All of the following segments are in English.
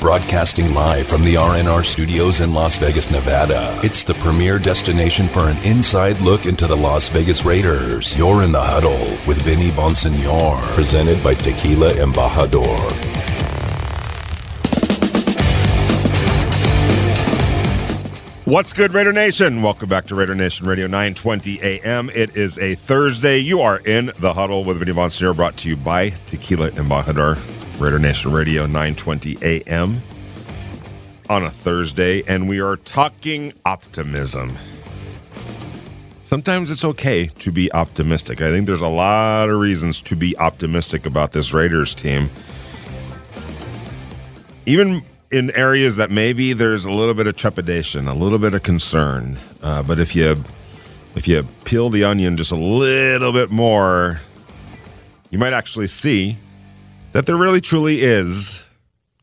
Broadcasting live from the RNR studios in Las Vegas, Nevada. It's the premier destination for an inside look into the Las Vegas Raiders. You're in the huddle with Vinny Bonsignore. Presented by Tequila Embajador. What's good, Raider Nation? Welcome back to Raider Nation Radio 920 AM. It is a Thursday. You are in the huddle with Vinny Bonsignore, brought to you by Tequila Embajador. Raider Nation Radio 920 AM on a Thursday, and we are talking optimism. Sometimes it's okay to be optimistic. I think there's a lot of reasons to be optimistic about this Raiders team. Even in areas that maybe there's a little bit of trepidation, a little bit of concern. Uh, but if you if you peel the onion just a little bit more, you might actually see that there really truly is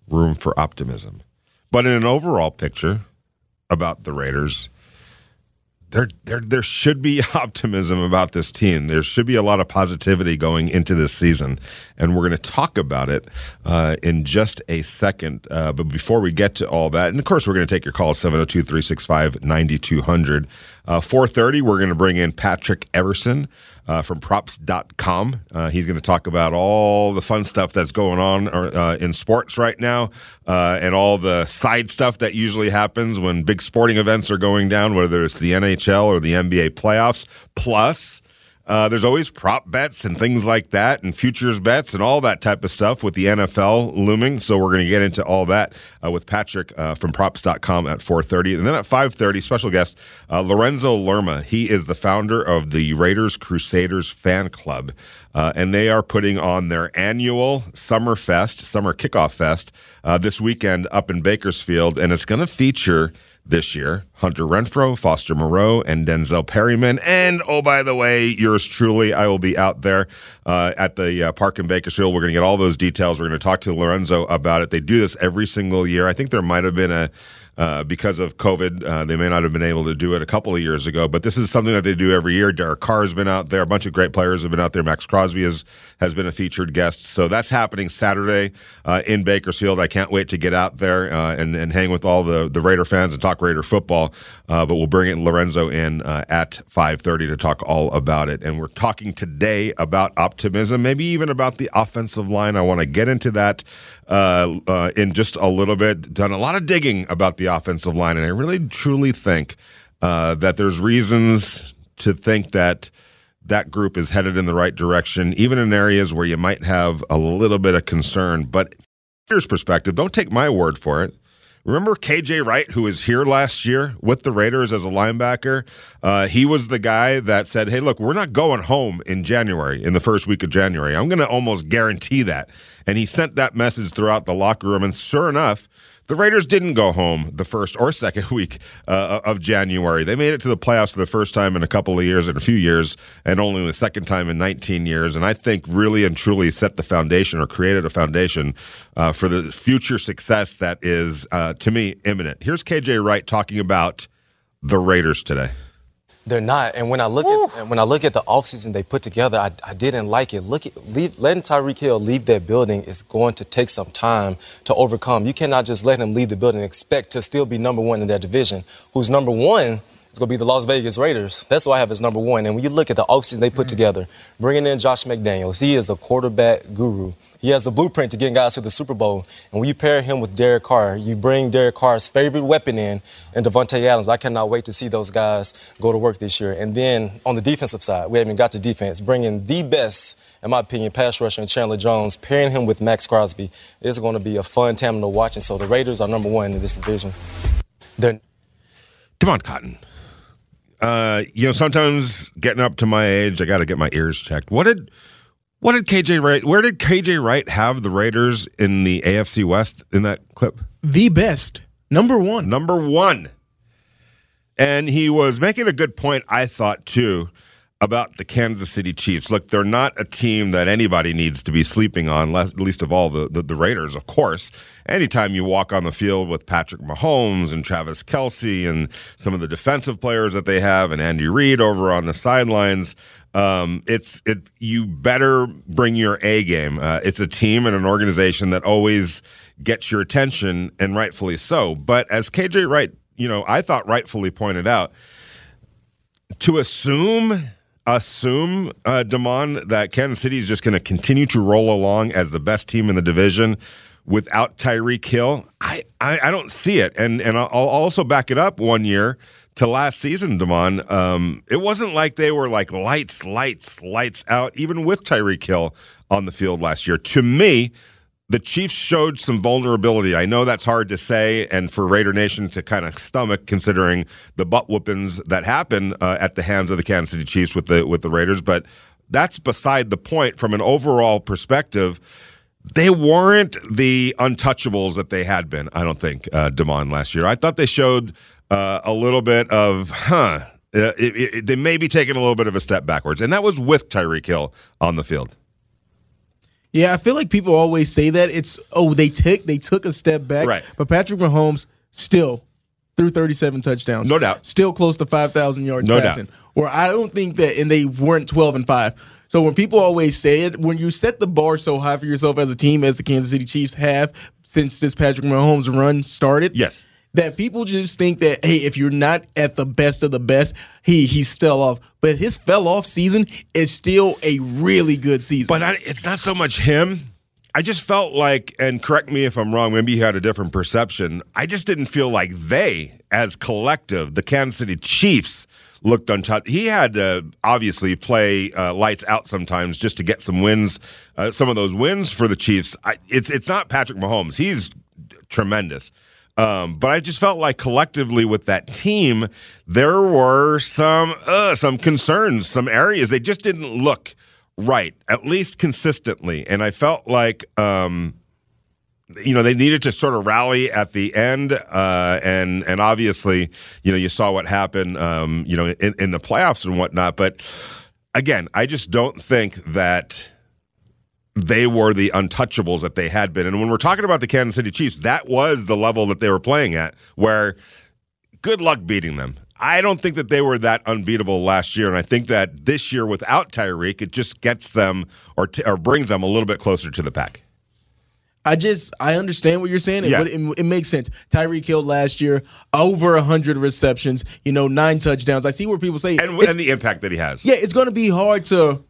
room for optimism. But in an overall picture about the Raiders, there, there, there should be optimism about this team. There should be a lot of positivity going into this season, and we're going to talk about it uh, in just a second. Uh, but before we get to all that, and of course, we're going to take your call 702 365 9200. Uh, 4.30, we're going to bring in Patrick Everson uh, from props.com. Uh, he's going to talk about all the fun stuff that's going on uh, in sports right now uh, and all the side stuff that usually happens when big sporting events are going down, whether it's the NHL or the NBA playoffs. Plus, uh, there's always prop bets and things like that, and futures bets and all that type of stuff with the NFL looming. So we're going to get into all that uh, with Patrick uh, from Props.com at 4:30, and then at 5:30, special guest uh, Lorenzo Lerma. He is the founder of the Raiders Crusaders Fan Club, uh, and they are putting on their annual Summer Fest, Summer Kickoff Fest, uh, this weekend up in Bakersfield, and it's going to feature this year. Hunter Renfrow, Foster Moreau, and Denzel Perryman. And oh, by the way, yours truly, I will be out there uh, at the uh, park in Bakersfield. We're going to get all those details. We're going to talk to Lorenzo about it. They do this every single year. I think there might have been a uh, because of COVID, uh, they may not have been able to do it a couple of years ago, but this is something that they do every year. Derek Carr has been out there. A bunch of great players have been out there. Maxx Crosby has, has been a featured guest. So that's happening Saturday uh, in Bakersfield. I can't wait to get out there uh, and, and hang with all the, the Raider fans and talk Raider football. Uh, but we'll bring in Lorenzo in at 5.30 to talk all about it. And we're talking today about optimism, maybe even about the offensive line. I want to get into that uh, uh, in just a little bit. Done a lot of digging about the offensive line, and I really truly think uh, that there's reasons to think that that group is headed in the right direction, even in areas where you might have a little bit of concern. But here's perspective. Don't take my word for it. Remember KJ Wright, who was here last year with the Raiders as a linebacker? Uh, he was the guy that said, Hey, look, we're not going home in January, in the first week of January. I'm going to almost guarantee that. And he sent that message throughout the locker room. And sure enough, the Raiders didn't go home the first or second week uh, of January. They made it to the playoffs for the first time in a couple of years, in a few years, and only the second time in 19 years. And I think really and truly set the foundation or created a foundation uh, for the future success that is, uh, to me, imminent. Here's KJ Wright talking about the Raiders today. They're not. And when I look at when I look at the offseason they put together, I, I didn't like it. Look at leave, letting Tyreek Hill leave that building is going to take some time to overcome. You cannot just let him leave the building and expect to still be number one in that division. Who's number one it's going to be the Las Vegas Raiders. That's what I have as number one. And when you look at the offseason they put mm-hmm. together, bringing in Josh McDaniels, he is a quarterback guru. He has a blueprint to getting guys to the Super Bowl. And when you pair him with Derek Carr, you bring Derek Carr's favorite weapon in, and Davante Adams. I cannot wait to see those guys go to work this year. And then on the defensive side, we haven't got to defense, bringing the best, in my opinion, pass rusher in Chandler Jones, pairing him with Maxx Crosby. It's going to be a fun tandem to watch. And so the Raiders are number one in this division. They're Come on, Cotton uh, you know, sometimes getting up to my age, I got to get my ears checked. What did what did KJ Wright? Where did KJ Wright have the Raiders in the AFC West in that clip? The best, number one, number one. And he was making a good point, I thought, too, about the Kansas City Chiefs. Look, they're not a team that anybody needs to be sleeping on, least of all the, the, the, Raiders, of course. Anytime you walk on the field with Patrick Mahomes and Travis Kelce and some of the defensive players that they have and Andy Reid over on the sidelines, um, it's it. You better bring your A game. Uh, it's a team and an organization that always gets your attention, and rightfully so. But as KJ Wright, you know, I thought rightfully pointed out, to assume assume, uh, Damon, that Kansas City is just going to continue to roll along as the best team in the division without Tyreek Hill? I, I, I don't see it. And and I'll also back it up one year to last season, Damon. Um, it wasn't like they were like lights, lights, lights out, even with Tyreek Hill on the field last year. To me, the Chiefs showed some vulnerability. I know that's hard to say, and for Raider Nation to kind of stomach, considering the butt whoopings that happen uh, at the hands of the Kansas City Chiefs with the with the Raiders. But that's beside the point. From an overall perspective, they weren't the untouchables that they had been. I don't think uh, Damon last year. I thought they showed uh, a little bit of, huh. Uh, it, it, they may be taking a little bit of a step backwards, and that was with Tyreek Hill on the field. Yeah, I feel like people always say that it's oh they took they took a step back, right? But Patrick Mahomes still threw 37 touchdowns, no doubt, still close to 5,000 yards no passing. Doubt. Or I don't think that, and they weren't 12 and five. So when people always say it, when you set the bar so high for yourself as a team, as the Kansas City Chiefs have since this Patrick Mahomes run started, yes, that people just think that hey, if you're not at the best of the best, he he's still off. But his fell off season is still a really good season. But I, it's not so much him. I just felt like, and correct me if I'm wrong, maybe you had a different perception. I just didn't feel like they, as collective, the Kansas City Chiefs, looked untouched. He had to obviously play uh, lights out sometimes just to get some wins, uh, some of those wins for the Chiefs. I, it's it's not Patrick Mahomes. He's tremendous. Um, but I just felt like collectively with that team, there were some uh, some concerns, some areas they just didn't look right, at least consistently. And I felt like, um, you know, they needed to sort of rally at the end, uh, and and obviously, you know, you saw what happened, um, you know, in, in the playoffs and whatnot. But again, I just don't think that they were the untouchables that they had been. And when we're talking about the Kansas City Chiefs, that was the level that they were playing at, where good luck beating them. I don't think that they were that unbeatable last year, and I think that this year without Tyreek, it just gets them or t- or brings them a little bit closer to the pack. I just I understand what you're saying. It, yeah. it, it makes sense. Tyreek Hill last year over hundred receptions, you know, nine touchdowns. I see where people say and, and the impact that he has. Yeah, it's going to be hard to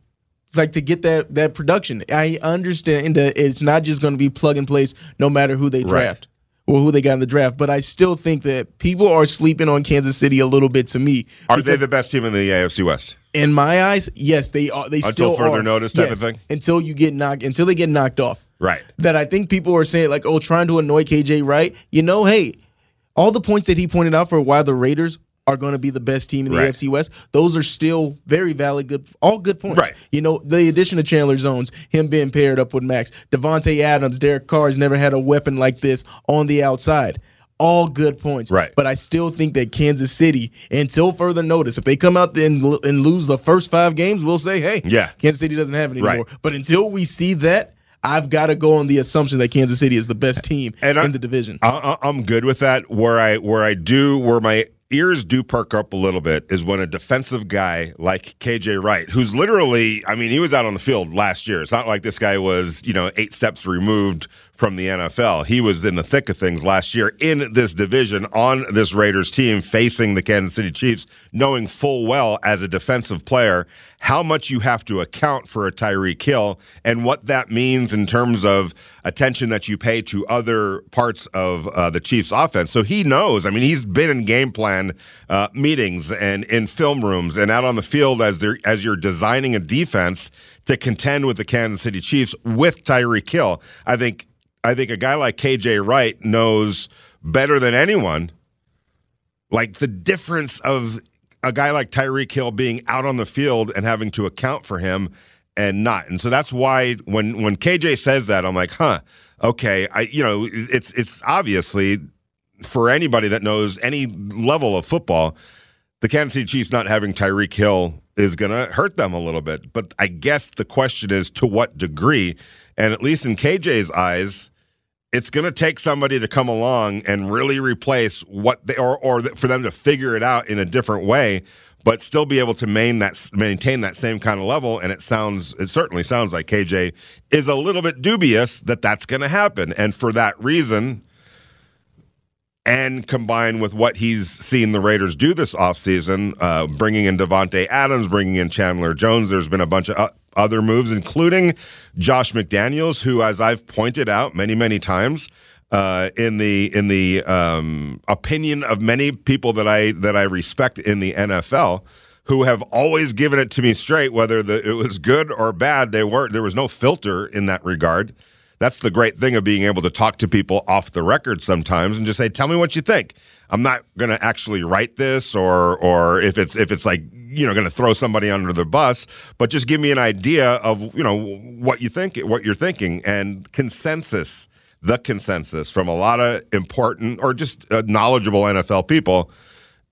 like to get that that production. I understand that it's not just going to be plug and place no matter who they draft right. or who they got in the draft, but I still think that people are sleeping on Kansas City a little bit to me. Are they the best team in the AFC West? In my eyes, yes, they are. They until still further are. notice type yes, of thing. Until you get knocked, until they get knocked off. Right. That I think people are saying like, oh, trying to annoy KJ Wright. You know, hey, all the points that he pointed out for why the Raiders are going to be the best team in the right. AFC West. Those are still very valid, good, all good points. Right. You know, the addition of Chandler Jones, him being paired up with Max, Davante Adams, Derek Carr has never had a weapon like this on the outside. All good points. Right. But I still think that Kansas City, until further notice, if they come out and, and lose the first five games, we'll say, hey, yeah, Kansas City doesn't have it anymore. Right. But until we see that, I've got to go on the assumption that Kansas City is the best team and in I, the division. I, I'm good with that. Where I where I do where my ears do perk up a little bit is when a defensive guy like KJ Wright, who's literally, I mean, he was out on the field last year. It's not like this guy was, you know, eight steps removed from the NFL. He was in the thick of things last year in this division on this Raiders team facing the Kansas City Chiefs, knowing full well as a defensive player how much you have to account for a Tyreek Hill and what that means in terms of attention that you pay to other parts of uh, the Chiefs offense. So he knows. I mean, he's been in game plan uh, meetings and in film rooms and out on the field as they're as you're designing a defense to contend with the Kansas City Chiefs with Tyreek Hill. I think I think a guy like KJ Wright knows better than anyone like the difference of a guy like Tyreek Hill being out on the field and having to account for him and not. And so that's why when when KJ says that, I'm like, huh, okay. I you know, it's it's obviously for anybody that knows any level of football, the Kansas City Chiefs not having Tyreek Hill is going to hurt them a little bit. But I guess the question is to what degree? And at least in KJ's eyes, it's going to take somebody to come along and really replace what they or or for them to figure it out in a different way but still be able to maintain that maintain that same kind of level and it sounds it certainly sounds like KJ is a little bit dubious that that's going to happen and for that reason and combined with what he's seen the Raiders do this offseason, uh, bringing in Davante Adams, bringing in Chandler Jones. There's been a bunch of other moves, including Josh McDaniels, who, as I've pointed out many, many times, uh, in the in the um, opinion of many people that I that I respect in the NFL, who have always given it to me straight, whether the, it was good or bad. They weren't. There was no filter in that regard. That's the great thing of being able to talk to people off the record sometimes and just say, "Tell me what you think." I'm not going to actually write this, or or if it's if it's like you know going to throw somebody under the bus, but just give me an idea of you know what you think, what you're thinking, and consensus. The consensus from a lot of important or just uh, knowledgeable NFL people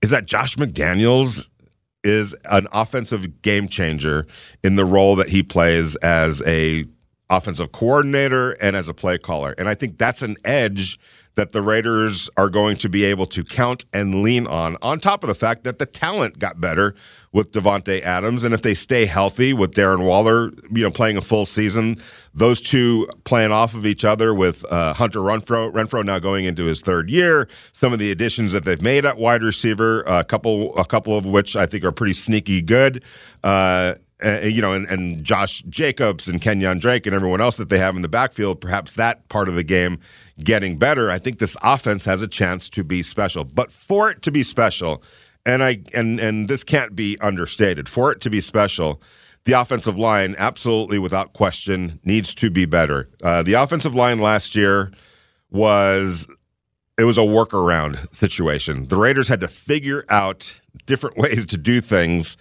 is that Josh McDaniels is an offensive game changer in the role that he plays as a offensive coordinator and as a play caller. And I think that's an edge that the Raiders are going to be able to count and lean on, on top of the fact that the talent got better with Davante Adams. And if they stay healthy with Darren Waller, you know, playing a full season, those two playing off of each other with uh, Hunter Renfro, Renfrow now going into his third year, some of the additions that they've made at wide receiver, a couple, a couple of which I think are pretty sneaky good. Uh, uh, you know, and, and Josh Jacobs and Kenyan Drake and everyone else that they have in the backfield, perhaps that part of the game getting better. I think this offense has a chance to be special. But for it to be special, and I and and this can't be understated, for it to be special, the offensive line, absolutely without question, needs to be better. Uh, the offensive line last year was it was a workaround situation. The Raiders had to figure out different ways to do things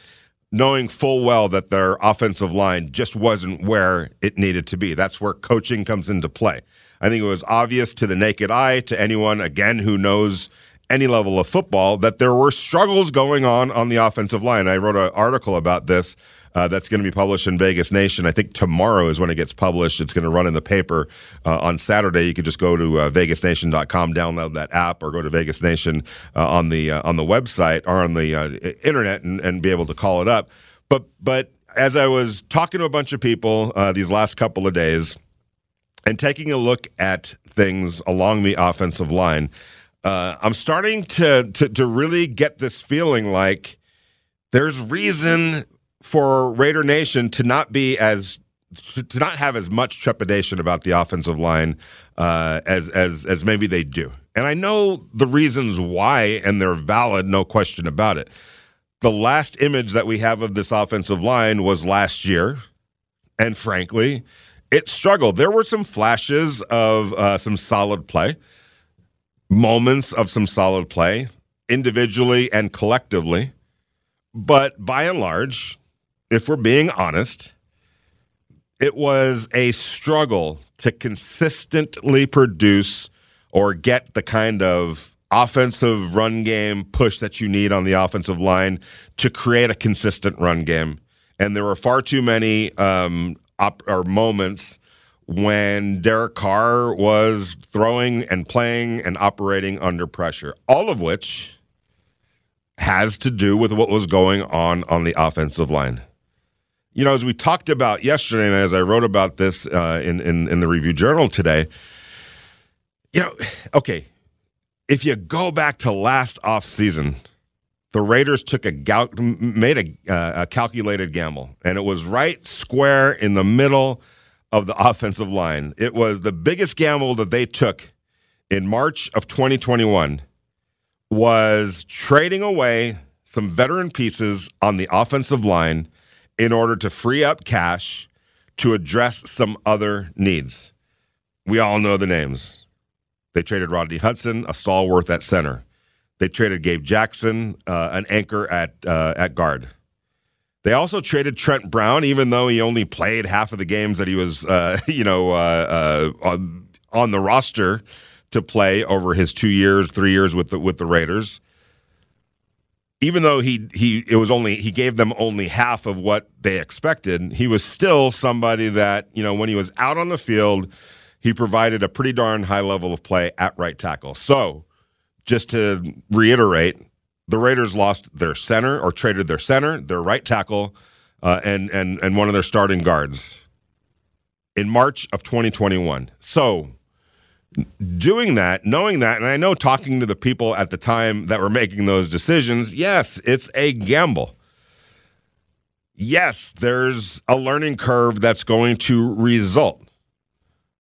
knowing full well that their offensive line just wasn't where it needed to be. That's where coaching comes into play. I think it was obvious to the naked eye, to anyone, again, who knows any level of football, that there were struggles going on on the offensive line. I wrote an article about this uh, that's going to be published in Vegas Nation. I think tomorrow is when it gets published. It's going to run in the paper uh, on Saturday. You could just go to uh, vegasnation.com, download that app, or go to Vegas Nation uh, on the uh, on the website or on the uh, internet and, and be able to call it up. But but as I was talking to a bunch of people these last couple of days and taking a look at things along the offensive line, I'm starting to, to to really get this feeling like there's reason for Raider Nation to not be as to not have as much trepidation about the offensive line uh, as as as maybe they do. And I know the reasons why, and they're valid, no question about it. The last image that we have of this offensive line was last year, and frankly, it struggled. There were some flashes of uh, some solid play, moments of some solid play, individually and collectively, but by and large, if we're being honest, it was a struggle to consistently produce or get the kind of offensive run game push that you need on the offensive line to create a consistent run game. And there were far too many um, op- or moments when Derek Carr was throwing and playing and operating under pressure, all of which has to do with what was going on on the offensive line you know, as we talked about yesterday, and as I wrote about this uh, in, in in the review journal today, you know, okay, if you go back to last off season, the Raiders took a made a, uh, a calculated gamble, and it was right square in the middle of the offensive line. It was the biggest gamble that they took in March of 2021 was trading away some veteran pieces on the offensive line in order to free up cash to address some other needs. We all know the names. They traded Rodney Hudson, a stalwart at center. They traded Gabe Jackson, uh, an anchor at uh, at guard. They also traded Trent Brown, even though he only played half of the games that he was, uh, you know, uh, uh, on, on the roster to play over his two years, three years with the with the Raiders even though he he it was only he gave them only half of what they expected, he was still somebody that you know when he was out on the field, he provided a pretty darn high level of play at right tackle. So, just to reiterate, the Raiders lost their center or traded their center, their right tackle, uh, and and and one of their starting guards in March of 2021. So doing that, knowing that, and I know talking to the people at the time that were making those decisions, yes, it's a gamble. Yes, there's a learning curve that's going to result.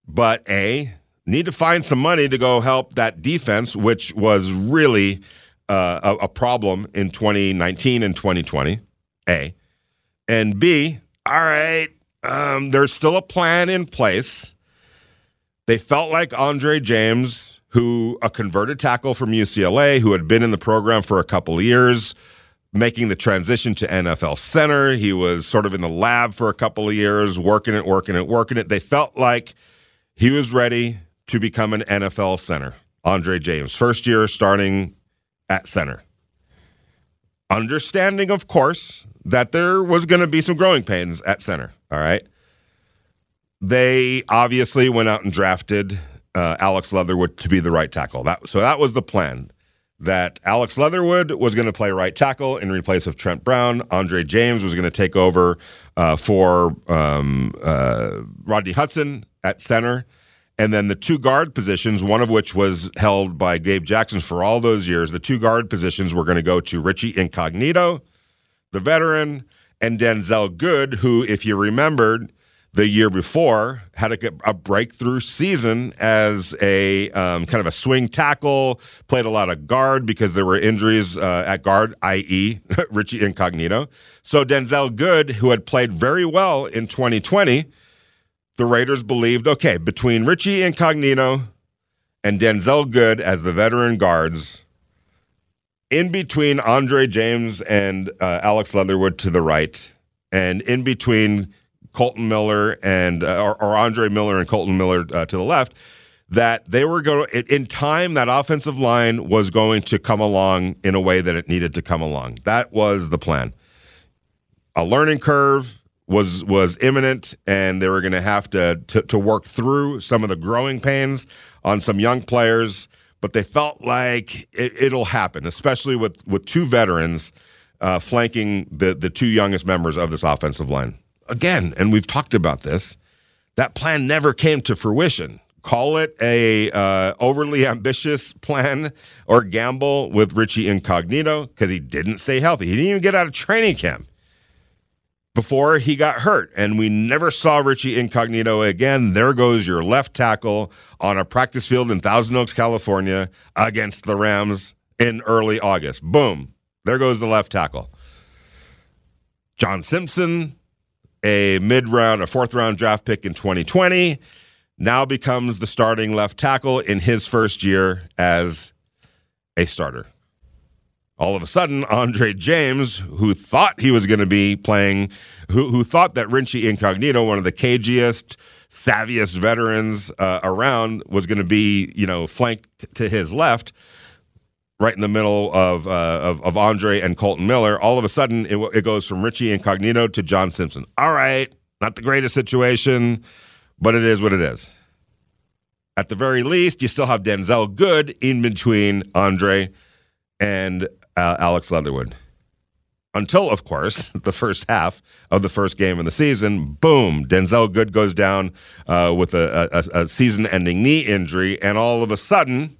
But A, need to find some money to go help that defense, which was really uh, a, a problem in 2019 and 2020. A. And B, all right, um, there's still a plan in place they felt like Andre James, who a converted tackle from UCLA, who had been in the program for a couple of years, making the transition to NFL center. He was sort of in the lab for a couple of years, working it, working it, working it. They felt like he was ready to become an NFL center. Andre James, first year starting at center. Understanding, of course, that there was going to be some growing pains at center. All right. They obviously went out and drafted uh, Alex Leatherwood to be the right tackle. That so that was the plan. That Alex Leatherwood was going to play right tackle in replace of Trent Brown. Andre James was going to take over uh, for um, uh, Rodney Hudson at center. And then the two guard positions, one of which was held by Gabe Jackson for all those years, the two guard positions were going to go to Richie Incognito, the veteran, and Denzelle Good, who, if you remembered, the year before had a, a breakthrough season as a um, kind of a swing tackle, played a lot of guard because there were injuries uh, at guard, i.e., Richie Incognito. So Denzelle Good, who had played very well in 2020, the Raiders believed okay, between Richie Incognito and Denzelle Good as the veteran guards, in between Andre James and uh, Alex Leatherwood to the right, and in between Kolton Miller and uh, or, or, Andre Miller and Kolton Miller uh, to the left, that they were going in time. That offensive line was going to come along in a way that it needed to come along. That was the plan. A learning curve was was imminent, and they were going to have to to work through some of the growing pains on some young players. But they felt like it, will happen, especially with with two veterans uh, flanking the the two youngest members of this offensive line again, and we've talked about this, that plan never came to fruition. Call it a uh, overly ambitious plan or gamble with Richie Incognito because he didn't stay healthy. He didn't even get out of training camp before he got hurt, and we never saw Richie Incognito again. There goes your left tackle on a practice field in Thousand Oaks, California, against the Rams in early August. Boom, there goes the left tackle. John Simpson a mid round, a fourth round draft pick in 2020, now becomes the starting left tackle in his first year as a starter. All of a sudden, Andre James, who thought he was going to be playing, who, who thought that Richie Incognito, one of the cagiest, savviest veterans uh, around, was going to be, you know, flanked to his left, right in the middle of, uh, of, of Andre and Kolton Miller. All of a sudden, it, it goes from Richie Incognito to John Simpson. All right, not the greatest situation, but it is what it is. At the very least, you still have Denzelle Good in between Andre and uh, Alex Leatherwood. Until, of course, the first half of the first game of the season, boom, Denzelle Good goes down uh, with a, a, a season ending knee injury, and all of a sudden,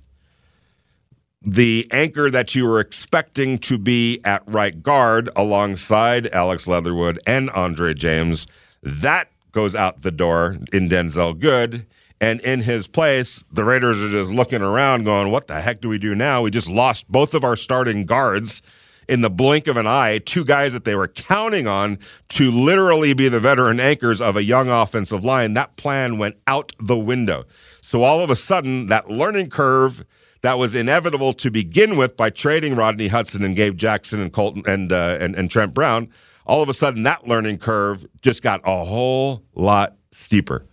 the anchor that you were expecting to be at right guard alongside Alex Leatherwood and Andre James, that goes out the door in Denzelle Good. And in his place, the Raiders are just looking around going, what the heck do we do now? We just lost both of our starting guards in the blink of an eye, two guys that they were counting on to literally be the veteran anchors of a young offensive line. That plan went out the window. So all of a sudden, that learning curve that was inevitable to begin with by trading Rodney Hudson and Gabe Jackson and Kolton and, uh, and, and Trent Brown. All of a sudden, that learning curve just got a whole lot steeper.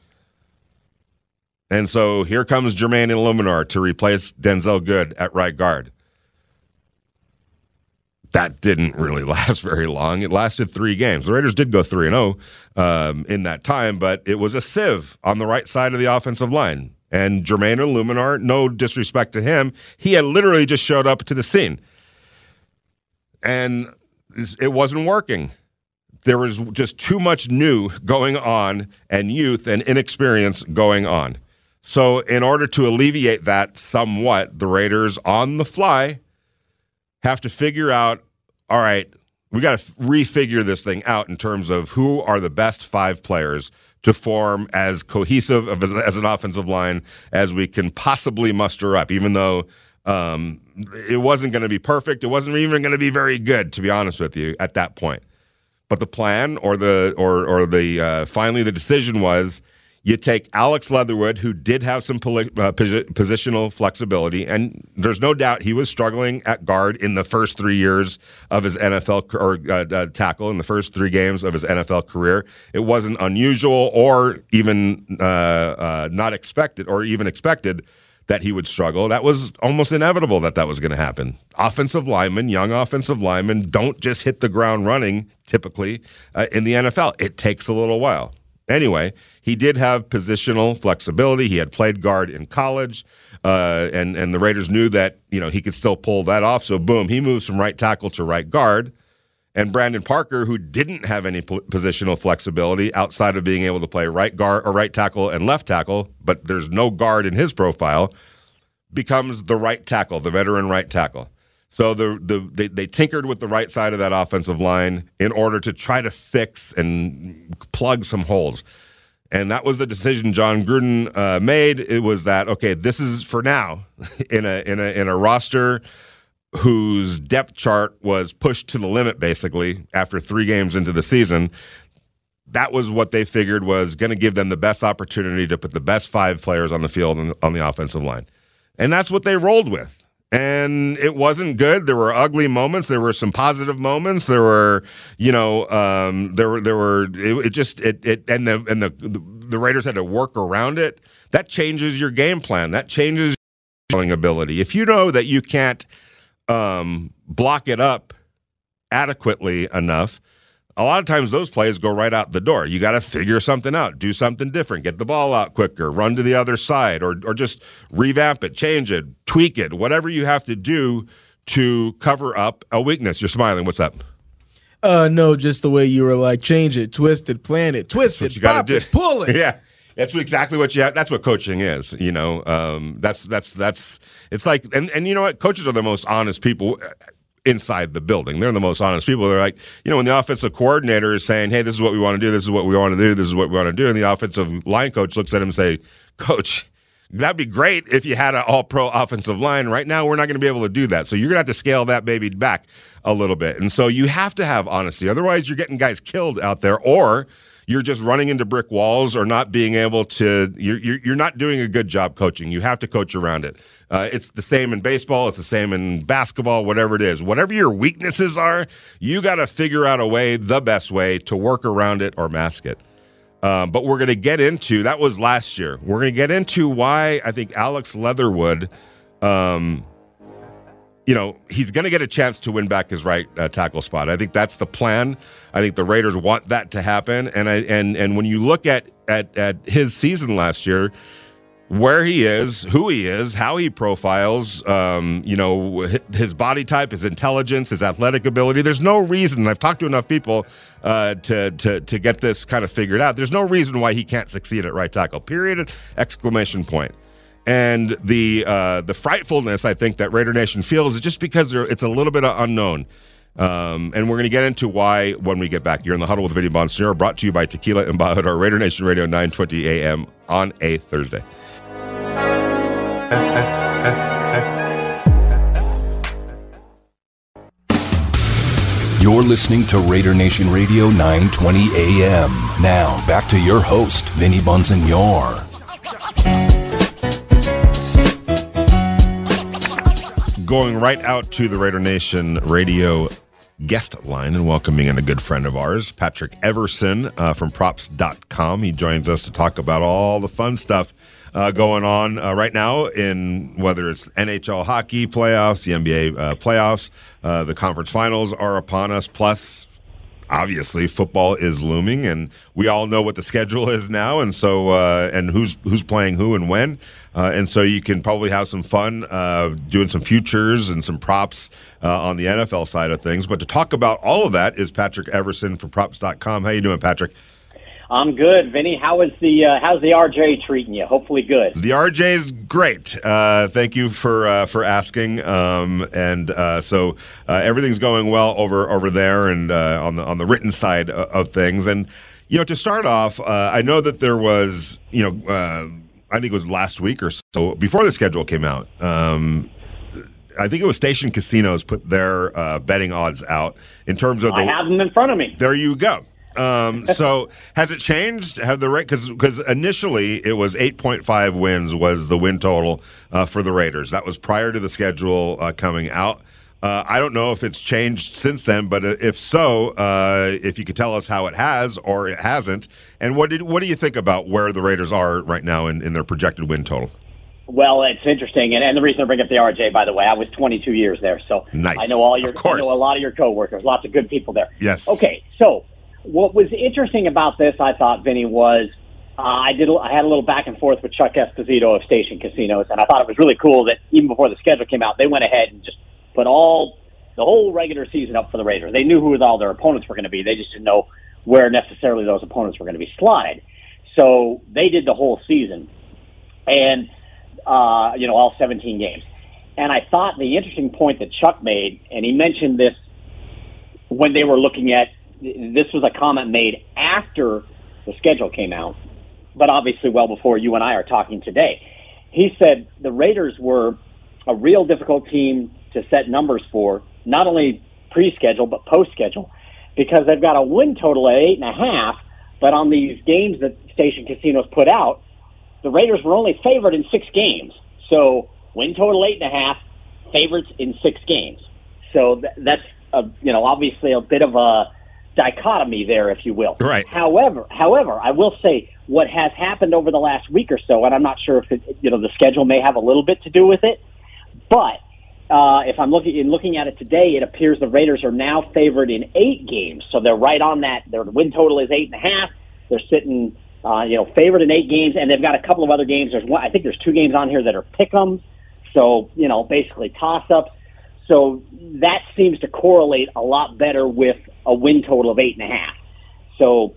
And so here comes Jermaine Eluemunor to replace Denzelle Good at right guard. that didn't really last very long. It lasted three games. The Raiders did go three and zero um, in that time, but it was a sieve on the right side of the offensive line. And Jermaine Eluemunor, no disrespect to him, he had literally just showed up to the scene, and it wasn't working. There was just too much new going on, and youth and inexperience going on. So, in order to alleviate that somewhat, the Raiders on the fly have to figure out all right, we got to refigure this thing out in terms of who are the best five players to form as cohesive as, an offensive line as we can possibly muster up, even though um, it wasn't going to be perfect. It wasn't even going to be very good, to be honest with you, at that point. But the plan, or the or or the uh, finally the decision was you take Alex Leatherwood, who did have some poli- uh, positional flexibility, and there's no doubt he was struggling at guard in the first three years of his NFL or uh, uh, tackle in the first three games of his NFL career. It wasn't unusual or even uh, uh, not expected or even expected that he would struggle. That was almost inevitable that that was going to happen. Offensive linemen, young offensive linemen, don't just hit the ground running typically uh, in the NFL. It takes a little while. Anyway, he did have positional flexibility. He had played guard in college, uh, and and the Raiders knew that you know he could still pull that off. So boom, he moves from right tackle to right guard. And Brandon Parker, who didn't have any positional flexibility outside of being able to play right guard or right tackle and left tackle, but there's no guard in his profile, becomes the right tackle, the veteran right tackle. So the, the they, they tinkered with the right side of that offensive line in order to try to fix and plug some holes. And that was the decision John Gruden uh, made. It was that okay, this is for now in a in a in a roster whose depth chart was pushed to the limit basically after three games into the season. That was what they figured was going to give them the best opportunity to put the best five players on the field on the offensive line, and that's what they rolled with and it wasn't good. There were ugly moments. There were some positive moments. There were, you know, um, there were there were it, it, just it it and the and the the Raiders had to work around it. That changes your game plan. That changes your ability. If you know that you can't um, block it up adequately enough, a lot of times those plays go right out the door. You got to figure something out, do something different, get the ball out quicker, run to the other side, or or just revamp it, change it, tweak it, whatever you have to do to cover up a weakness. You're smiling. What's up? Uh, no, just the way you were like, change it, twist it, plan it, twist it, you pop do. it, pull it. yeah. That's exactly what you have. That's what coaching is. You know, um, that's that's that's. It's like, and and you know what? Coaches are the most honest people inside the building. They're the most honest people. They're like, you know, when the offensive coordinator is saying, "Hey, this is what we want to do. This is what we want to do. This is what we want to do," and the offensive line coach looks at him and say, "Coach." That'd be great if you had an all pro offensive line. Right now, we're not going to be able to do that. So you're going to have to scale that baby back a little bit. And so you have to have honesty. Otherwise, you're getting guys killed out there, or you're just running into brick walls or not being able to you're, you're, not doing a good job coaching. You have to coach around it. Uh, it's the same in baseball. It's the same in basketball whatever it is. Whatever your weaknesses are you got to figure out a way the best way to work around it or mask it. Um, but we're going to get into that was last year. We're going to get into why i think alex leatherwood um, you know, he's going to get a chance to win back his right uh, tackle spot. I think that's the plan. I think the Raiders want that to happen. And I and and when you look at at at his season last year, where he is, who he is, how he profiles, um, you know, his body type, his intelligence, his athletic ability. There's no reason. I've talked to enough people uh, to to to get this kind of figured out. There's no reason why he can't succeed at right tackle. Period. Exclamation point and the uh, the frightfulness I think that Raider Nation feels is just because it's a little bit of unknown. Um, and we're going to get into why when we get back. You're in the huddle with Vinny Bonsignore, brought to you by Tequila Embajador, Raider Nation Radio, 920 a.m. on a Thursday. You're listening to Raider Nation Radio 920 AM. Now, back to your host, Vinny Bonsignore. Going right out to the Raider Nation radio guest line and welcoming in a good friend of ours, Patrick Everson uh, from props.com. He joins us to talk about all the fun stuff uh, going on uh, right now in whether it's NHL hockey playoffs, the NBA uh, playoffs, uh, the conference finals are upon us. Plus, obviously football is looming and we all know what the schedule is now and so uh, and who's who's playing who and when. Uh, and so you can probably have some fun uh, doing some futures and some props uh, on the NFL side of things. But to talk about all of that is Patrick Everson from props.com how you doing Patrick I'm good, Vinny. How is the uh, how's the RJ treating you? Hopefully, good. The RJ is great. Uh, thank you for uh, for asking. Um, and uh, so uh, everything's going well over over there, and uh, on the on the written side of, of things. And you know, to start off, I know that there was you know. I think it was last week or so before the schedule came out. Um, I think it was Station Casinos put their uh, betting odds out in terms of. The, I have them in front of me. There you go. Um, so has it changed? Have the rate because because initially it was eight point five wins was the win total uh, for the Raiders. That was prior to the schedule uh, coming out. Uh, I don't know if it's changed since then, but uh, if so, uh, if you could tell us how it has or it hasn't, and what did what do you think about where the Raiders are right now in, in their projected win total? Well, it's interesting, and, and the reason I bring up the RJ, by the way, I was 22 years there, so nice. I know all your, I know a lot of your coworkers, lots of good people there. Yes. Okay, so what was interesting about this, I thought, Vinny, was uh, I did I had a little back and forth with Chuck Esposito of Station Casinos, and I thought it was really cool that even before the schedule came out, they went ahead and just put all the whole regular season up for the Raiders. They knew who all their opponents were going to be. They just didn't know where necessarily those opponents were going to be slotted. So they did the whole season, and uh, you know all 17 games. And I thought the interesting point that Chuck made, and he mentioned this when they were looking at this was a comment made after the schedule came out, but obviously well before you and I are talking today. He said the Raiders were a real difficult team to set numbers for, not only pre-schedule but post-schedule, because they've got a win total at eight and a half. But on these games that Station Casinos put out, the Raiders were only favored in six games. So win total eight and a half, favorites in six games. So th- that's a, you know obviously a bit of a dichotomy there, if you will. Right. However, however, I will say what has happened over the last week or so, and I'm not sure if it, you know the schedule may have a little bit to do with it, but uh, if I'm looking in looking at it today, it appears the Raiders are now favored in eight games, so they're right on that. Their win total is eight and a half. They're sitting, uh, you know, favored in eight games, and they've got a couple of other games. There's one, I think there's two games on here that are pick'ems, so you know, basically toss ups. So that seems to correlate a lot better with a win total of eight and a half. So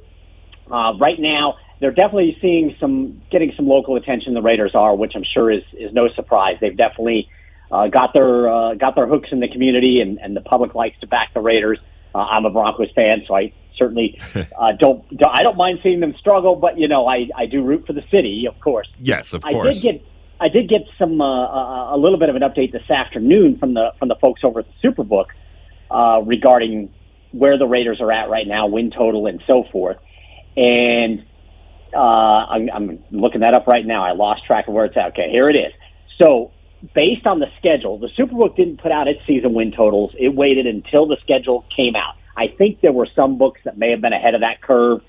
uh, right now, they're definitely seeing some, getting some local attention. The Raiders are, which I'm sure is is no surprise. They've definitely uh, got their uh, got their hooks in the community, and, and the public likes to back the Raiders. Uh, I'm a Broncos fan, so I certainly uh, don't, don't I don't mind seeing them struggle, but you know I I do root for the city, of course. Yes, of course. I did get I did get some uh, a little bit of an update this afternoon from the from the folks over at the Superbook uh, regarding where the Raiders are at right now, win total, and so forth. And uh, I'm, I'm looking that up right now. I lost track of where it's at. Okay, here it is. So based on the schedule, the Superbook didn't put out its season win totals. It waited until the schedule came out. I think there were some books that may have been ahead of that curve,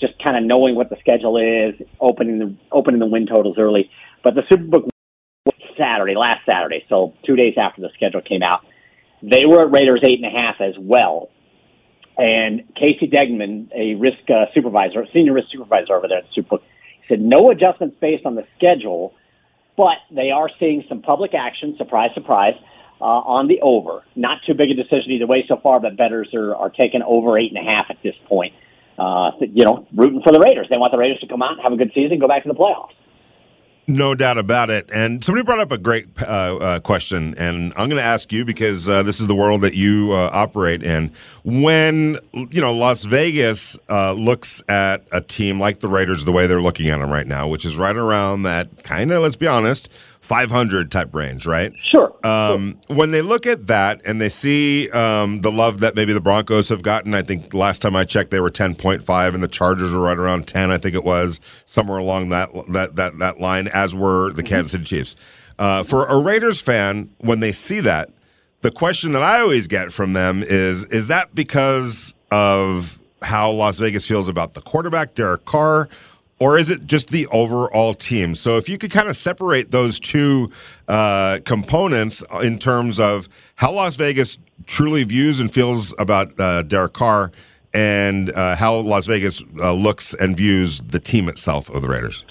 just kind of knowing what the schedule is, opening the opening the win totals early. But the Superbook was Saturday, last Saturday, so two days after the schedule came out, they were at Raiders eight and a half as well. And Casey Degnon, a risk uh, supervisor, senior risk supervisor over there at Superbook, said no adjustments based on the schedule, but they are seeing some public action. Surprise, surprise. Uh, on the over. Not too big a decision either way so far, but bettors are, are taking over eight and a half at this point. Uh, you know, rooting for the Raiders. They want the Raiders to come out and have a good season, go back to the playoffs. No doubt about it. And somebody brought up a great uh, uh, question, and I'm going to ask you because uh, this is the world that you uh, operate in. When you know Las Vegas uh, looks at a team like the Raiders, the way they're looking at them right now, which is right around that kind of, let's be honest, 500 type range, right? Sure. Um, sure. When they look at that and they see um, the love that maybe the Broncos have gotten, I think last time I checked they were 10.5 and the Chargers were right around 10. I think it was somewhere along that that that that line, as were the mm-hmm. Kansas City Chiefs. Uh, for a Raiders fan, when they see that, the question that I always get from them is: Is that because of how Las Vegas feels about the quarterback, Derek Carr? Or is it just the overall team? So if you could kind of separate those two uh, components in terms of how Las Vegas truly views and feels about uh, Derek Carr and uh, how Las Vegas uh, looks and views the team itself of the Raiders.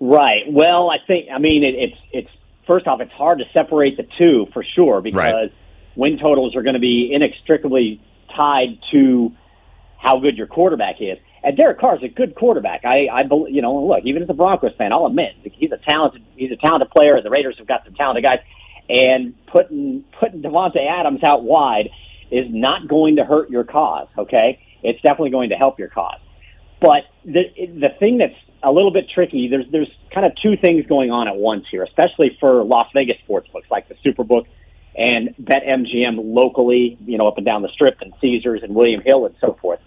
Right. Well, I think I mean it, it's it's first off it's hard to separate the two for sure because right. win totals are going to be inextricably tied to how good your quarterback is. And Derek Carr is a good quarterback. I, I, you know, look, even as a Broncos fan, I'll admit he's a talented, he's a talented player. The Raiders have got some talented guys, and putting putting Davante Adams out wide is not going to hurt your cause. Okay, it's definitely going to help your cause. But the the thing that's a little bit tricky, there's there's kind of two things going on at once here, especially for Las Vegas sports books like the Superbook and BetMGM locally, you know, up and down the strip and Caesars and William Hill and so forth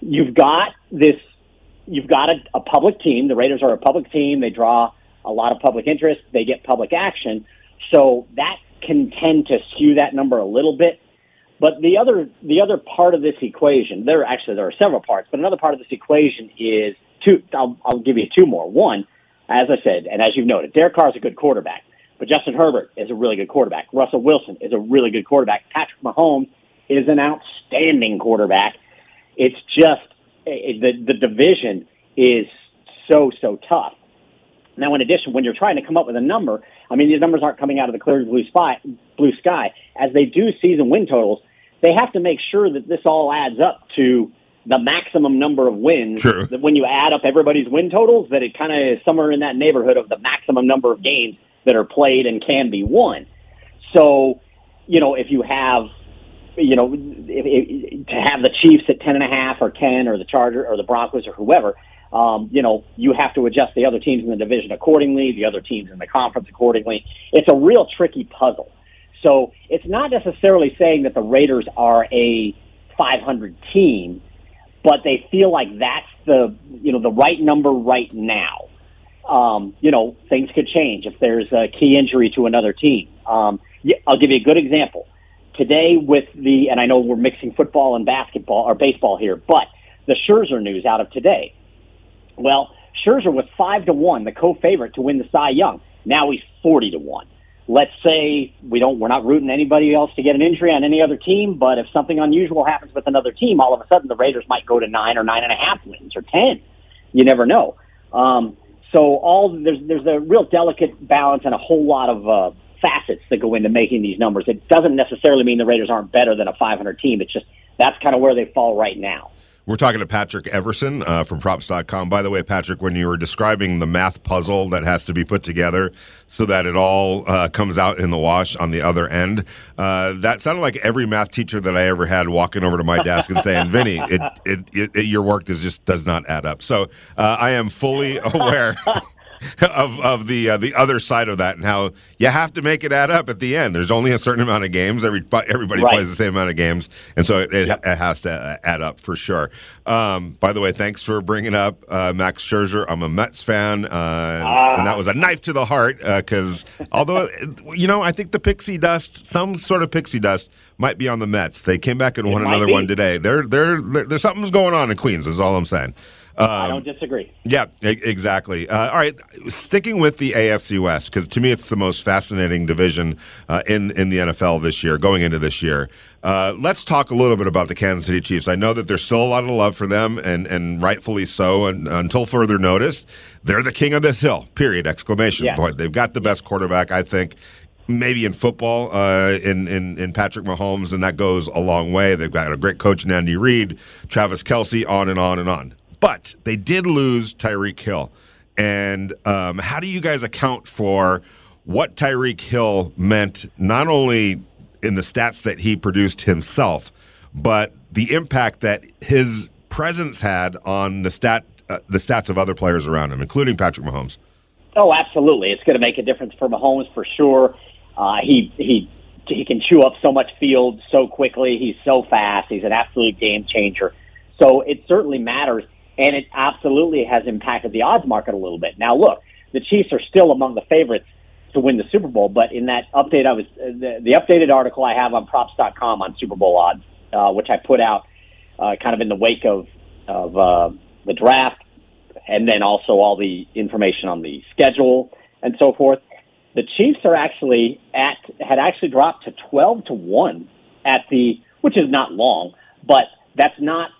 you've got this you've got a, a public team. The Raiders are a public team. They draw a lot of public interest. They get public action. So that can tend to skew that number a little bit. But the other the other part of this equation, there actually there are several parts, but another part of this equation is two. I'll, I'll give you two more. One, as I said, and as you've noted, Derek Carr is a good quarterback, but Justin Herbert is a really good quarterback. Russell Wilson is a really good quarterback. Patrick Mahomes is an outstanding quarterback. It's just it, the the division is so so tough. Now, in addition, when you're trying to come up with a number, I mean, these numbers aren't coming out of the clear blue, spy, blue sky. As they do season win totals, they have to make sure that this all adds up to the maximum number of wins. True. That when you add up everybody's win totals, that it kind of is somewhere in that neighborhood of the maximum number of games that are played and can be won. So, you know, if you have you know, if, if, to have the Chiefs at ten and a half or ten, or the Charger or the Broncos or whoever, um, you know, you have to adjust the other teams in the division accordingly, the other teams in the conference accordingly. It's a real tricky puzzle. So it's not necessarily saying that the Raiders are a 500 team, but they feel like that's the you know the right number right now. Um, you know, things could change if there's a key injury to another team. Um, I'll give you a good example today with the, and I know we're mixing football and basketball or baseball here, but the Scherzer news out of today. Well, Scherzer was five to one, the co-favorite to win the Cy Young. Now he's forty to one. Let's say we don't, we're not rooting anybody else to get an injury on any other team, but if something unusual happens with another team, all of a sudden the Raiders might go to nine or nine and a half wins or ten. You never know. Um, so all there's there's a real delicate balance and a whole lot of uh, facets that go into making these numbers. It doesn't necessarily mean the Raiders aren't better than a 500 team. It's just that's kind of where they fall right now. We're talking to Patrick Everson uh, from props.com. By the way, Patrick, when you were describing the math puzzle that has to be put together so that it all uh, comes out in the wash on the other end, uh, that sounded like every math teacher that I ever had walking over to my desk and saying, Vinny, it, it, it, your work just does not add up. So uh, I am fully aware of of the uh, the other side of that and how you have to make it add up at the end. There's only a certain amount of games. Every everybody right. plays the same amount of games, and so it, it, it has to uh, add up for sure. Um, by the way, thanks for bringing up uh, Max Scherzer. I'm a Mets fan, uh, ah. and that was a knife to the heart because although you know I think the pixie dust, some sort of pixie dust, might be on the Mets. They came back and it won another be. one today. There, there, there, something's going on in Queens. Is all I'm saying. Um, I don't disagree. Yeah, exactly. Uh, all right, sticking with the AFC West because to me it's the most fascinating division uh, in in the NFL this year, going into this year. Uh, let's talk a little bit about the Kansas City Chiefs. I know that there's still a lot of love for them, and and rightfully so. And until further notice, they're the king of this hill. Period! Exclamation yeah. point. They've got the best quarterback, I think maybe in football, uh, in, in in Patrick Mahomes, and that goes a long way. They've got a great coach in Andy Reid, Travis Kelce, on and on and on. But they did lose Tyreek Hill. And um, how do you guys account for what Tyreek Hill meant, not only in the stats that he produced himself, but the impact that his presence had on the stat uh, the stats of other players around him, including Patrick Mahomes? Oh, absolutely! It's going to make a difference for Mahomes for sure. Uh, he he he can chew up so much field so quickly. He's so fast. He's an absolute game changer. So it certainly matters and it absolutely has impacted the odds market a little bit. Now, look, the Chiefs are still among the favorites to win the Super Bowl, but in that update, I was the, the updated article I have on props.com on Super Bowl odds, uh, which I put out uh, kind of in the wake of of uh, the draft. and then also all the information on the schedule and so forth. The Chiefs are actually at had actually dropped to twelve to one at the, which is not long, but that's not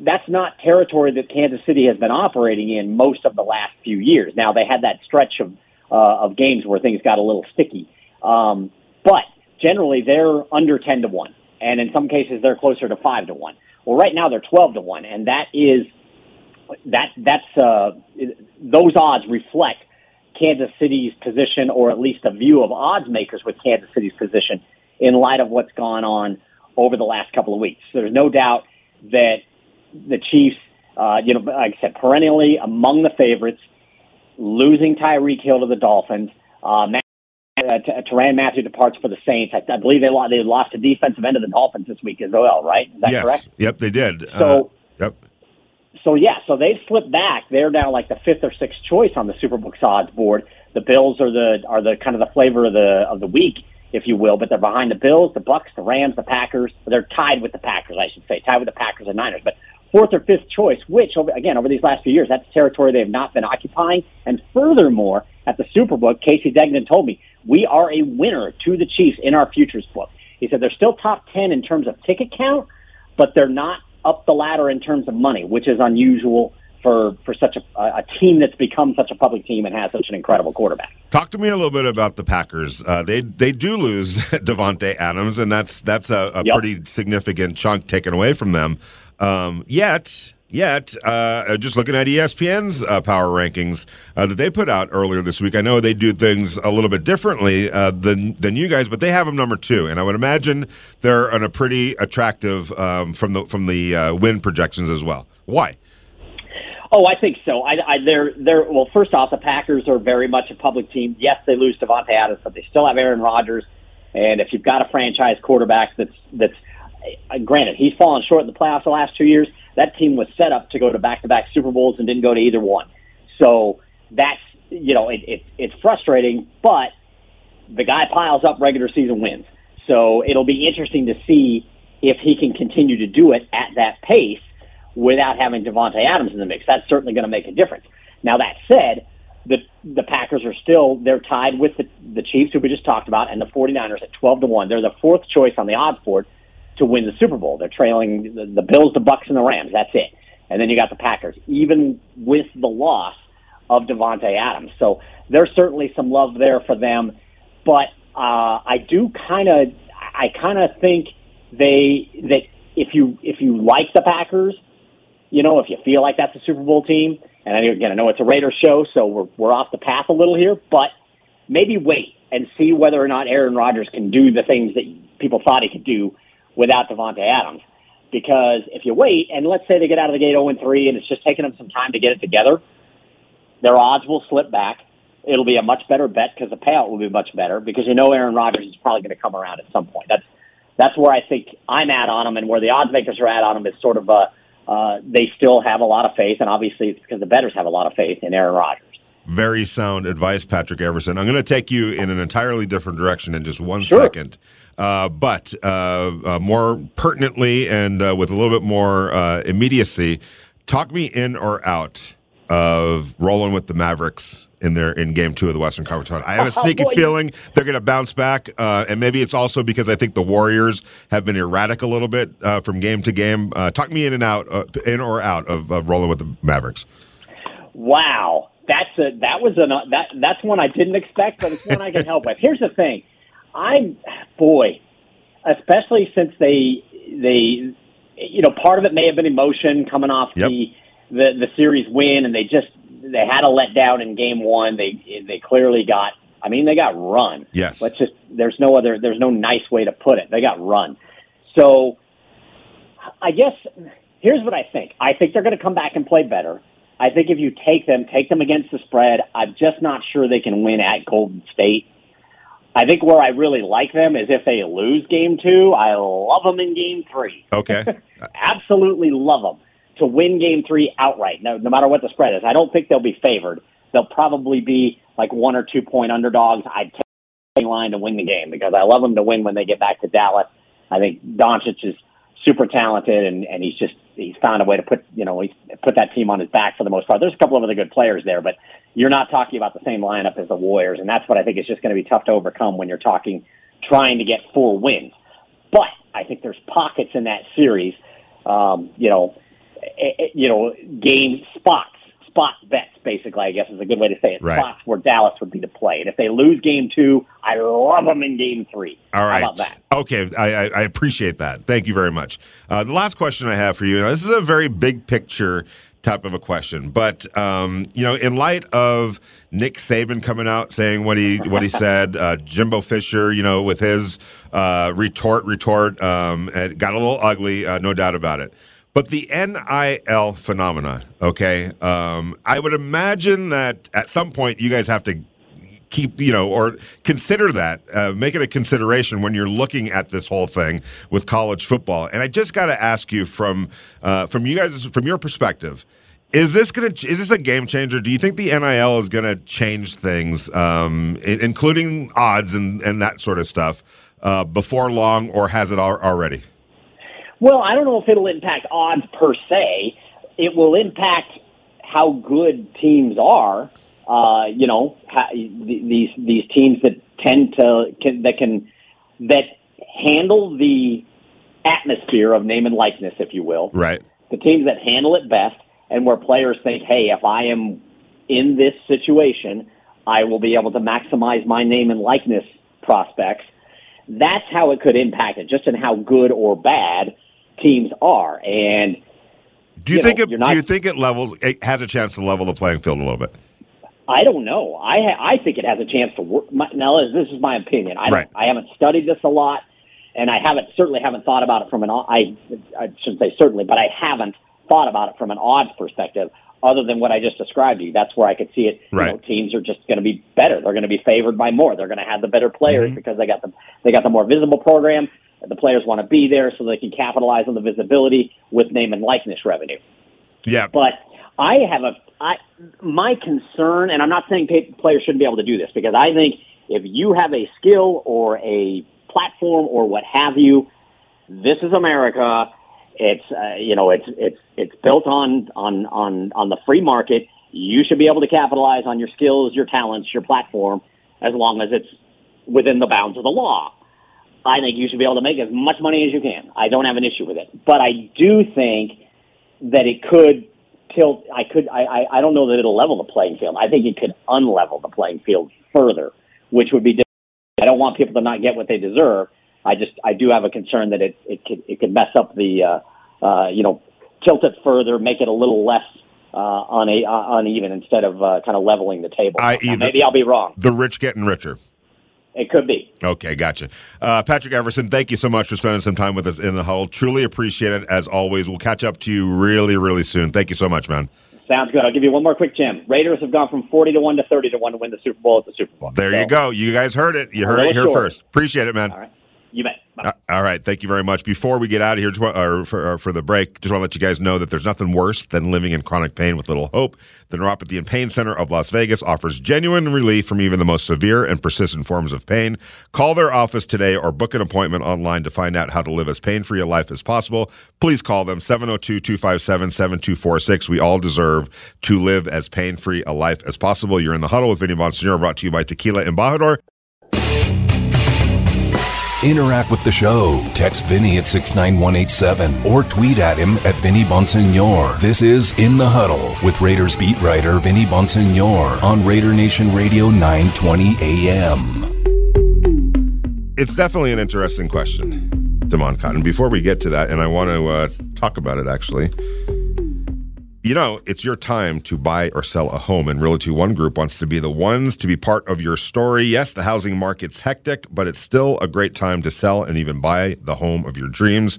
that's not territory that Kansas City has been operating in most of the last few years. Now they had that stretch of uh, of games where things got a little sticky, um, but generally they're under ten to one, and in some cases they're closer to five to one. Well, right now they're twelve to one, and that is that that's uh, those odds reflect Kansas City's position, or at least a view of odds makers with Kansas City's position in light of what's gone on over the last couple of weeks. So there's no doubt that the Chiefs, uh, you know, like I said, perennially among the favorites, losing Tyreek Hill to the Dolphins. Uh, Matt, uh, Tyrann Mathieu departs for the Saints. I, I believe they lost, they lost the defensive end of the Dolphins this week as well, right? Is that yes. correct? Yep, they did. So, uh, yep. So yeah, so they've slipped back. They're now like the fifth or sixth choice on the Superbook odds board. The Bills are the are the kind of the flavor of the of the week, if you will. But they're behind the Bills, the Bucks, the Rams, the Packers. They're tied with the Packers, I should say, tied with the Packers and Niners. But fourth or fifth choice, which over, again over these last few years, that's territory they have not been occupying. And furthermore, at the Superbook, Casey Degnon told me we are a winner to the Chiefs in our futures book. He said they're still top ten in terms of ticket count, but they're not up the ladder in terms of money, which is unusual for for such a, a team that's become such a public team and has such an incredible quarterback. Talk to me a little bit about the Packers. Uh, they they do lose Davante Adams, and that's that's a, a yep. pretty significant chunk taken away from them. Um, yet, yet, uh, just looking at ESPN's uh, power rankings uh, that they put out earlier this week, I know they do things a little bit differently uh, than than you guys, but they have them number two, and I would imagine they're on a pretty attractive um, from the from the uh, win projections as well. Why? Oh, I think so. I, I, they're, they're, well, first off, the Packers are very much a public team. Yes, they lose Davante Adams, but they still have Aaron Rodgers. And if you've got a franchise quarterback that's, that's, uh, granted, he's fallen short in the playoffs the last two years. That team was set up to go to back-to-back Super Bowls and didn't go to either one. So that's, you know, it, it, it's frustrating, but the guy piles up regular season wins. So it'll be interesting to see if he can continue to do it at that pace without having Davante Adams in the mix. That's certainly going to make a difference. Now that said, the the Packers are still they're tied with the the Chiefs who we just talked about and the 49ers at 12 to 1. They're the fourth choice on the odds board to win the Super Bowl. They're trailing the, the Bills, the Bucks and the Rams. That's it. And then you got the Packers even with the loss of Davante Adams. So there's certainly some love there for them, but uh I do kind of I kind of think they that if you if you like the Packers you know, if you feel like that's a Super Bowl team, and again, I know it's a Raiders show, so we're, we're off the path a little here, but maybe wait and see whether or not Aaron Rodgers can do the things that people thought he could do without Davante Adams. Because if you wait, and let's say they get out of the gate 0 3, and it's just taking them some time to get it together, their odds will slip back. It'll be a much better bet because the payout will be much better because you know Aaron Rodgers is probably going to come around at some point. That's that's where I think I'm at on him, and where the odds makers are at on him is sort of a uh, they still have a lot of faith, and obviously it's because the bettors have a lot of faith in Aaron Rodgers. Very sound advice, Patrick Everson. I'm going to take you in an entirely different direction in just one sure. second, uh, but uh, uh more pertinently and uh, with a little bit more immediacy. Talk me in or out of rolling with the Mavericks in their in game two of the Western Conference Final. I have a sneaky oh, feeling they're going to bounce back, uh, and maybe it's also because I think the Warriors have been erratic a little bit uh, from game to game. Uh, talk me in and out, uh, in or out of, of, rolling with the Mavericks. Wow, that's a that was an uh, that that's one I didn't expect, but it's one I can help with. Here's the thing, I'm boy, especially since they they you know part of it may have been emotion coming off yep. the the the series win, and they just they had a letdown in game one. They they clearly got. I mean, they got run. Yes. Let's just. There's no other. There's no nice way to put it. They got run. So, I guess here's what I think. I think they're going to come back and play better. I think if you take them, take them against the spread. I'm just not sure they can win at Golden State. I think where I really like them is if they lose game two. I love them in game three. Okay. Absolutely love them to win game three outright, no, no matter what the spread is. I don't think they'll be favored. They'll probably be like one or two point underdogs. I'd take the line to win the game because I love them to win when they get back to Dallas. I think Doncic is super talented, and and he's just he's found a way to put you know he's put that team on his back for the most part. There's a couple of other good players there, but you're not talking about the same lineup as the Warriors, and that's what I think is just going to be tough to overcome when you're talking trying to get four wins. But I think there's pockets in that series, um, you know, eh, eh, you know, game spots spot bets, basically, I guess is a good way to say it. Right. Spots where Dallas would be to play. And if they lose game two, I love them in game three. All right. How about that? Okay, I, I, I appreciate that. Thank you very much. Uh, the last question I have for you. Now, this is a very big picture type of a question, but um, you know, in light of Nick Saban coming out saying what he what he said, uh, Jimbo Fisher, you know, with his uh, retort, retort, um, it got a little ugly, uh, no doubt about it. But the NIL phenomena, okay, um, I would imagine that at some point you guys have to keep you know or consider that uh, make it a consideration when you're looking at this whole thing with college football. And i just got to ask you from uh, from you guys from your perspective is this to is this a game changer? Do you think the nil is to change things um, including odds and, and that sort of stuff uh, before long or has it al- already Well, I don't know if it'll impact odds per se. It will impact how good teams are. Uh, you know, ha- these these teams that tend to can, that can that handle the atmosphere of name and likeness, if you will. right The teams that handle it best, and where players think, "Hey, if I am in this situation, I will be able to maximize my name and likeness prospects." That's how it could impact it, just in how good or bad teams are. And do you, You think know, it not- do you think it levels it has a chance to level the playing field a little bit I don't know. I ha- I think it has a chance to work. My, now, this is my opinion. I Right. I haven't studied this a lot, and I haven't certainly haven't thought about it from an. I I shouldn't say certainly, but I haven't thought about it from an odds perspective. Other than what I just described to you, that's where I could see it. You know, teams are just going to be better. They're going to be favored by more. They're going to have the better players Mm-hmm. because they got the they got the more visible program. The players want to be there so they can capitalize on the visibility with name and likeness revenue. yeah But I have a I my concern, and I'm not saying pay, players shouldn't be able to do this because I think if you have a skill or a platform or what have you, this is America. It's uh, you know it's it's it's built on on on on the free market. You should be able to capitalize on your skills, your talents, your platform, as long as it's within the bounds of the law. I think you should be able to make as much money as you can. I don't have an issue with it, but I do think that it could tilt. I could. I, I. I don't know that it'll level the playing field. I think it could unlevel the playing field further, which would be. different. I don't want people to not get what they deserve. I just. I do have a concern that it. It could. It could mess up the. Uh, uh, you know, tilt it further, make it a little less uh, une, uh, uneven instead of uh, kind of leveling the table. I- Now, maybe I'll be wrong. the rich getting richer It could be. Okay, gotcha. Uh, Patrick Everson, thank you so much for spending some time with us in the huddle. Truly appreciate it as always. We'll catch up to you really, really soon. Thank you so much, man. Sounds good. I'll give you one more quick gem. Raiders have gone from forty to one to thirty to one to win the Super Bowl at the Super Bowl. There So, you go. You guys heard it. You heard it here short. first. Appreciate it, man. You bet. Bye. Uh, All right. Thank you very much. Before we get out of here, or for, or for the break, just want to let you guys know that there's nothing worse than living in chronic pain with little hope. The Neuropathy and Pain Center of Las Vegas offers genuine relief from even the most severe and persistent forms of pain. Call their office today or book an appointment online to find out how to live as pain free a life as possible. Please call them 702 257 7246. We all deserve to live as pain free a life as possible. You're in the huddle with Vinny Bonsignore, brought to you by Tequila Embajador. Interact with the show. Text Vinny at 69187 or tweet at him at Vinny Bonsignore. This is In the Huddle with Raiders beat writer Vinny Bonsignore on Raider Nation Radio 920 AM. it's definitely an interesting question, Damon Cotton. Before we get to that, and I want to uh, talk about it actually. You know, it's your time to buy or sell a home, and Realty One Group wants to be the ones to be part of your story. Yes, the housing market's hectic, but it's still a great time to sell and even buy the home of your dreams.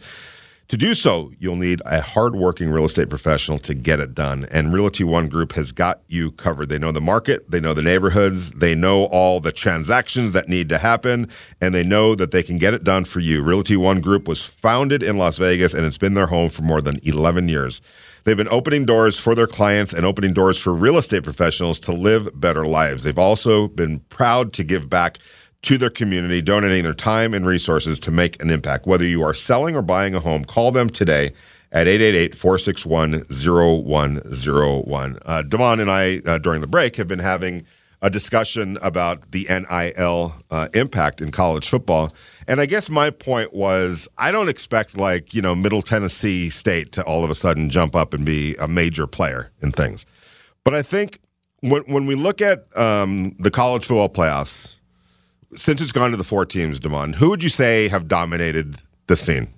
To do so, you'll need a hardworking real estate professional to get it done. And Realty One Group has got you covered. They know the market, they know the neighborhoods, they know all the transactions that need to happen, and they know that they can get it done for you. Realty One Group was founded in Las Vegas and it's been their home for more than 11 years. They've been opening doors for their clients and opening doors for real estate professionals to live better lives. They've also been proud to give back to their community, donating their time and resources to make an impact. Whether you are selling or buying a home, call them today at 888-461-0101. Uh, Damon and I, uh, during the break, have been having a discussion about the NIL uh, impact in college football. And I guess my point was I don't expect, like, you know, Middle Tennessee State to all of a sudden jump up and be a major player in things. But I think when, when we look at um, the college football playoffs, since it's gone to the four teams, Damon, who would you say have dominated the scene?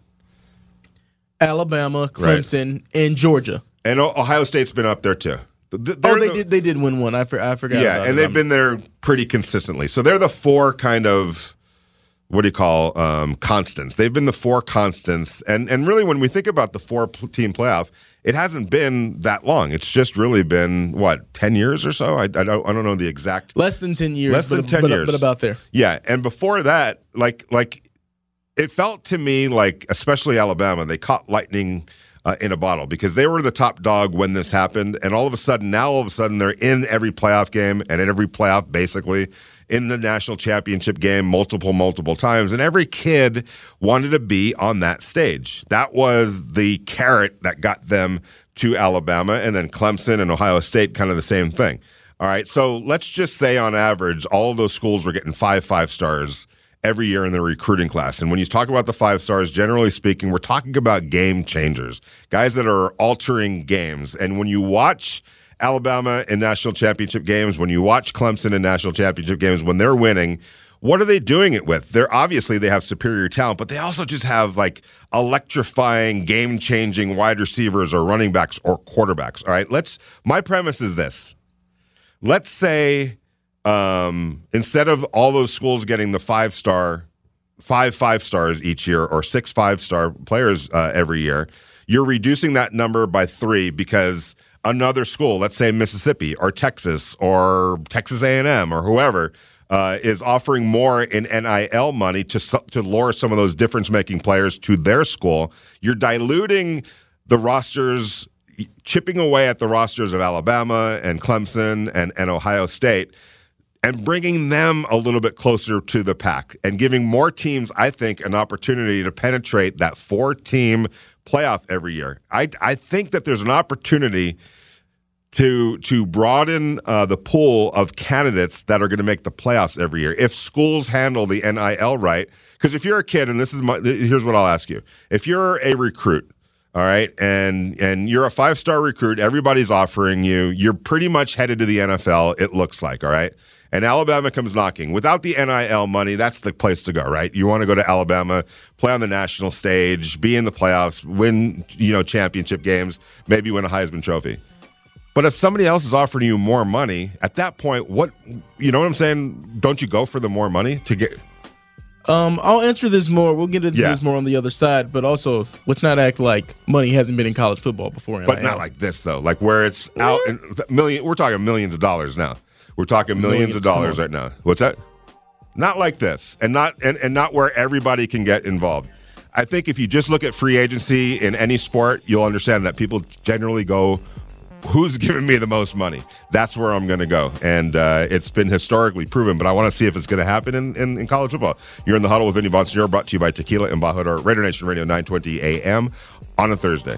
Alabama, Clemson, right. and Georgia. And Ohio State's been up there too. They're oh, they the, did. They did win one. I, for, I forgot. Yeah, and it. they've I'm, been there pretty consistently. So they're the four kind of what do you call um, constants? They've been the four constants, and and really when we think about the four team playoff, it hasn't been that long. It's just really been what ten years or so. I, I don't I don't know the exact less than ten years. Less than but, ten but, years, but about there. Yeah, and before that, like like it felt to me like especially Alabama, they caught lightning uh, in a bottle because they were the top dog when this happened, and all of a sudden now all of a sudden they're in every playoff game and in every playoff basically in the national championship game multiple multiple times, and every kid wanted to be on that stage. That was the carrot that got them to Alabama, and then Clemson and Ohio State, kind of the same thing. All right, so let's just say on average, all of those schools were getting five five stars every year in the recruiting class. And when you talk about the five stars, generally speaking, we're talking about game changers, guys that are altering games. And when you watch Alabama in national championship games, when you watch Clemson in national championship games, when they're winning, what are they doing it with? They're obviously they have superior talent, but they also just have like electrifying, game-changing wide receivers or running backs or quarterbacks. All right, let's. My premise is this: Let's say um, instead of all those schools getting the five star, five five stars each year or six five star players uh, every year, you're reducing that number by three because another school, let's say Mississippi or Texas or Texas A&M or whoever, uh, is offering more in NIL money to to lure some of those difference making players to their school. You're diluting the rosters, chipping away at the rosters of Alabama and Clemson and, and Ohio State and bringing them a little bit closer to the pack and giving more teams, I think, an opportunity to penetrate that four team playoff every year. I, I think that there's an opportunity to to broaden uh, the pool of candidates that are going to make the playoffs every year. If schools handle the NIL right, because if you're a kid, and this is my, here's what I'll ask you: if you're a recruit, all right, and and you're a five star recruit, everybody's offering you, you're pretty much headed to the NFL. It looks like, all right and Alabama comes knocking. Without the NIL money, that's the place to go, right? You want to go to Alabama, play on the national stage, be in the playoffs, win, you know, championship games, maybe win a Heisman Trophy. But if somebody else is offering you more money, at that point, what you know what I'm saying? Don't you go for the more money to get? Um, I'll answer this more. We'll get into yeah. this more on the other side. But also, let's not act like money hasn't been in college football before. But not like this though. Like where it's out in million. We're talking millions of dollars now. We're talking millions, millions of dollars right now. What's that? Not like this, and not and, and not where everybody can get involved. I think if you just look at free agency in any sport, you'll understand that people generally go, "Who's giving me the most money?" That's where I'm going to go, and uh, it's been historically proven. But I want to see if it's going to happen in, in, in, college football. You're in the huddle with Vinny Bonsignore, brought to you by Tequila and Embajador, Raider Nation Radio, 9:20 a.m. on a Thursday.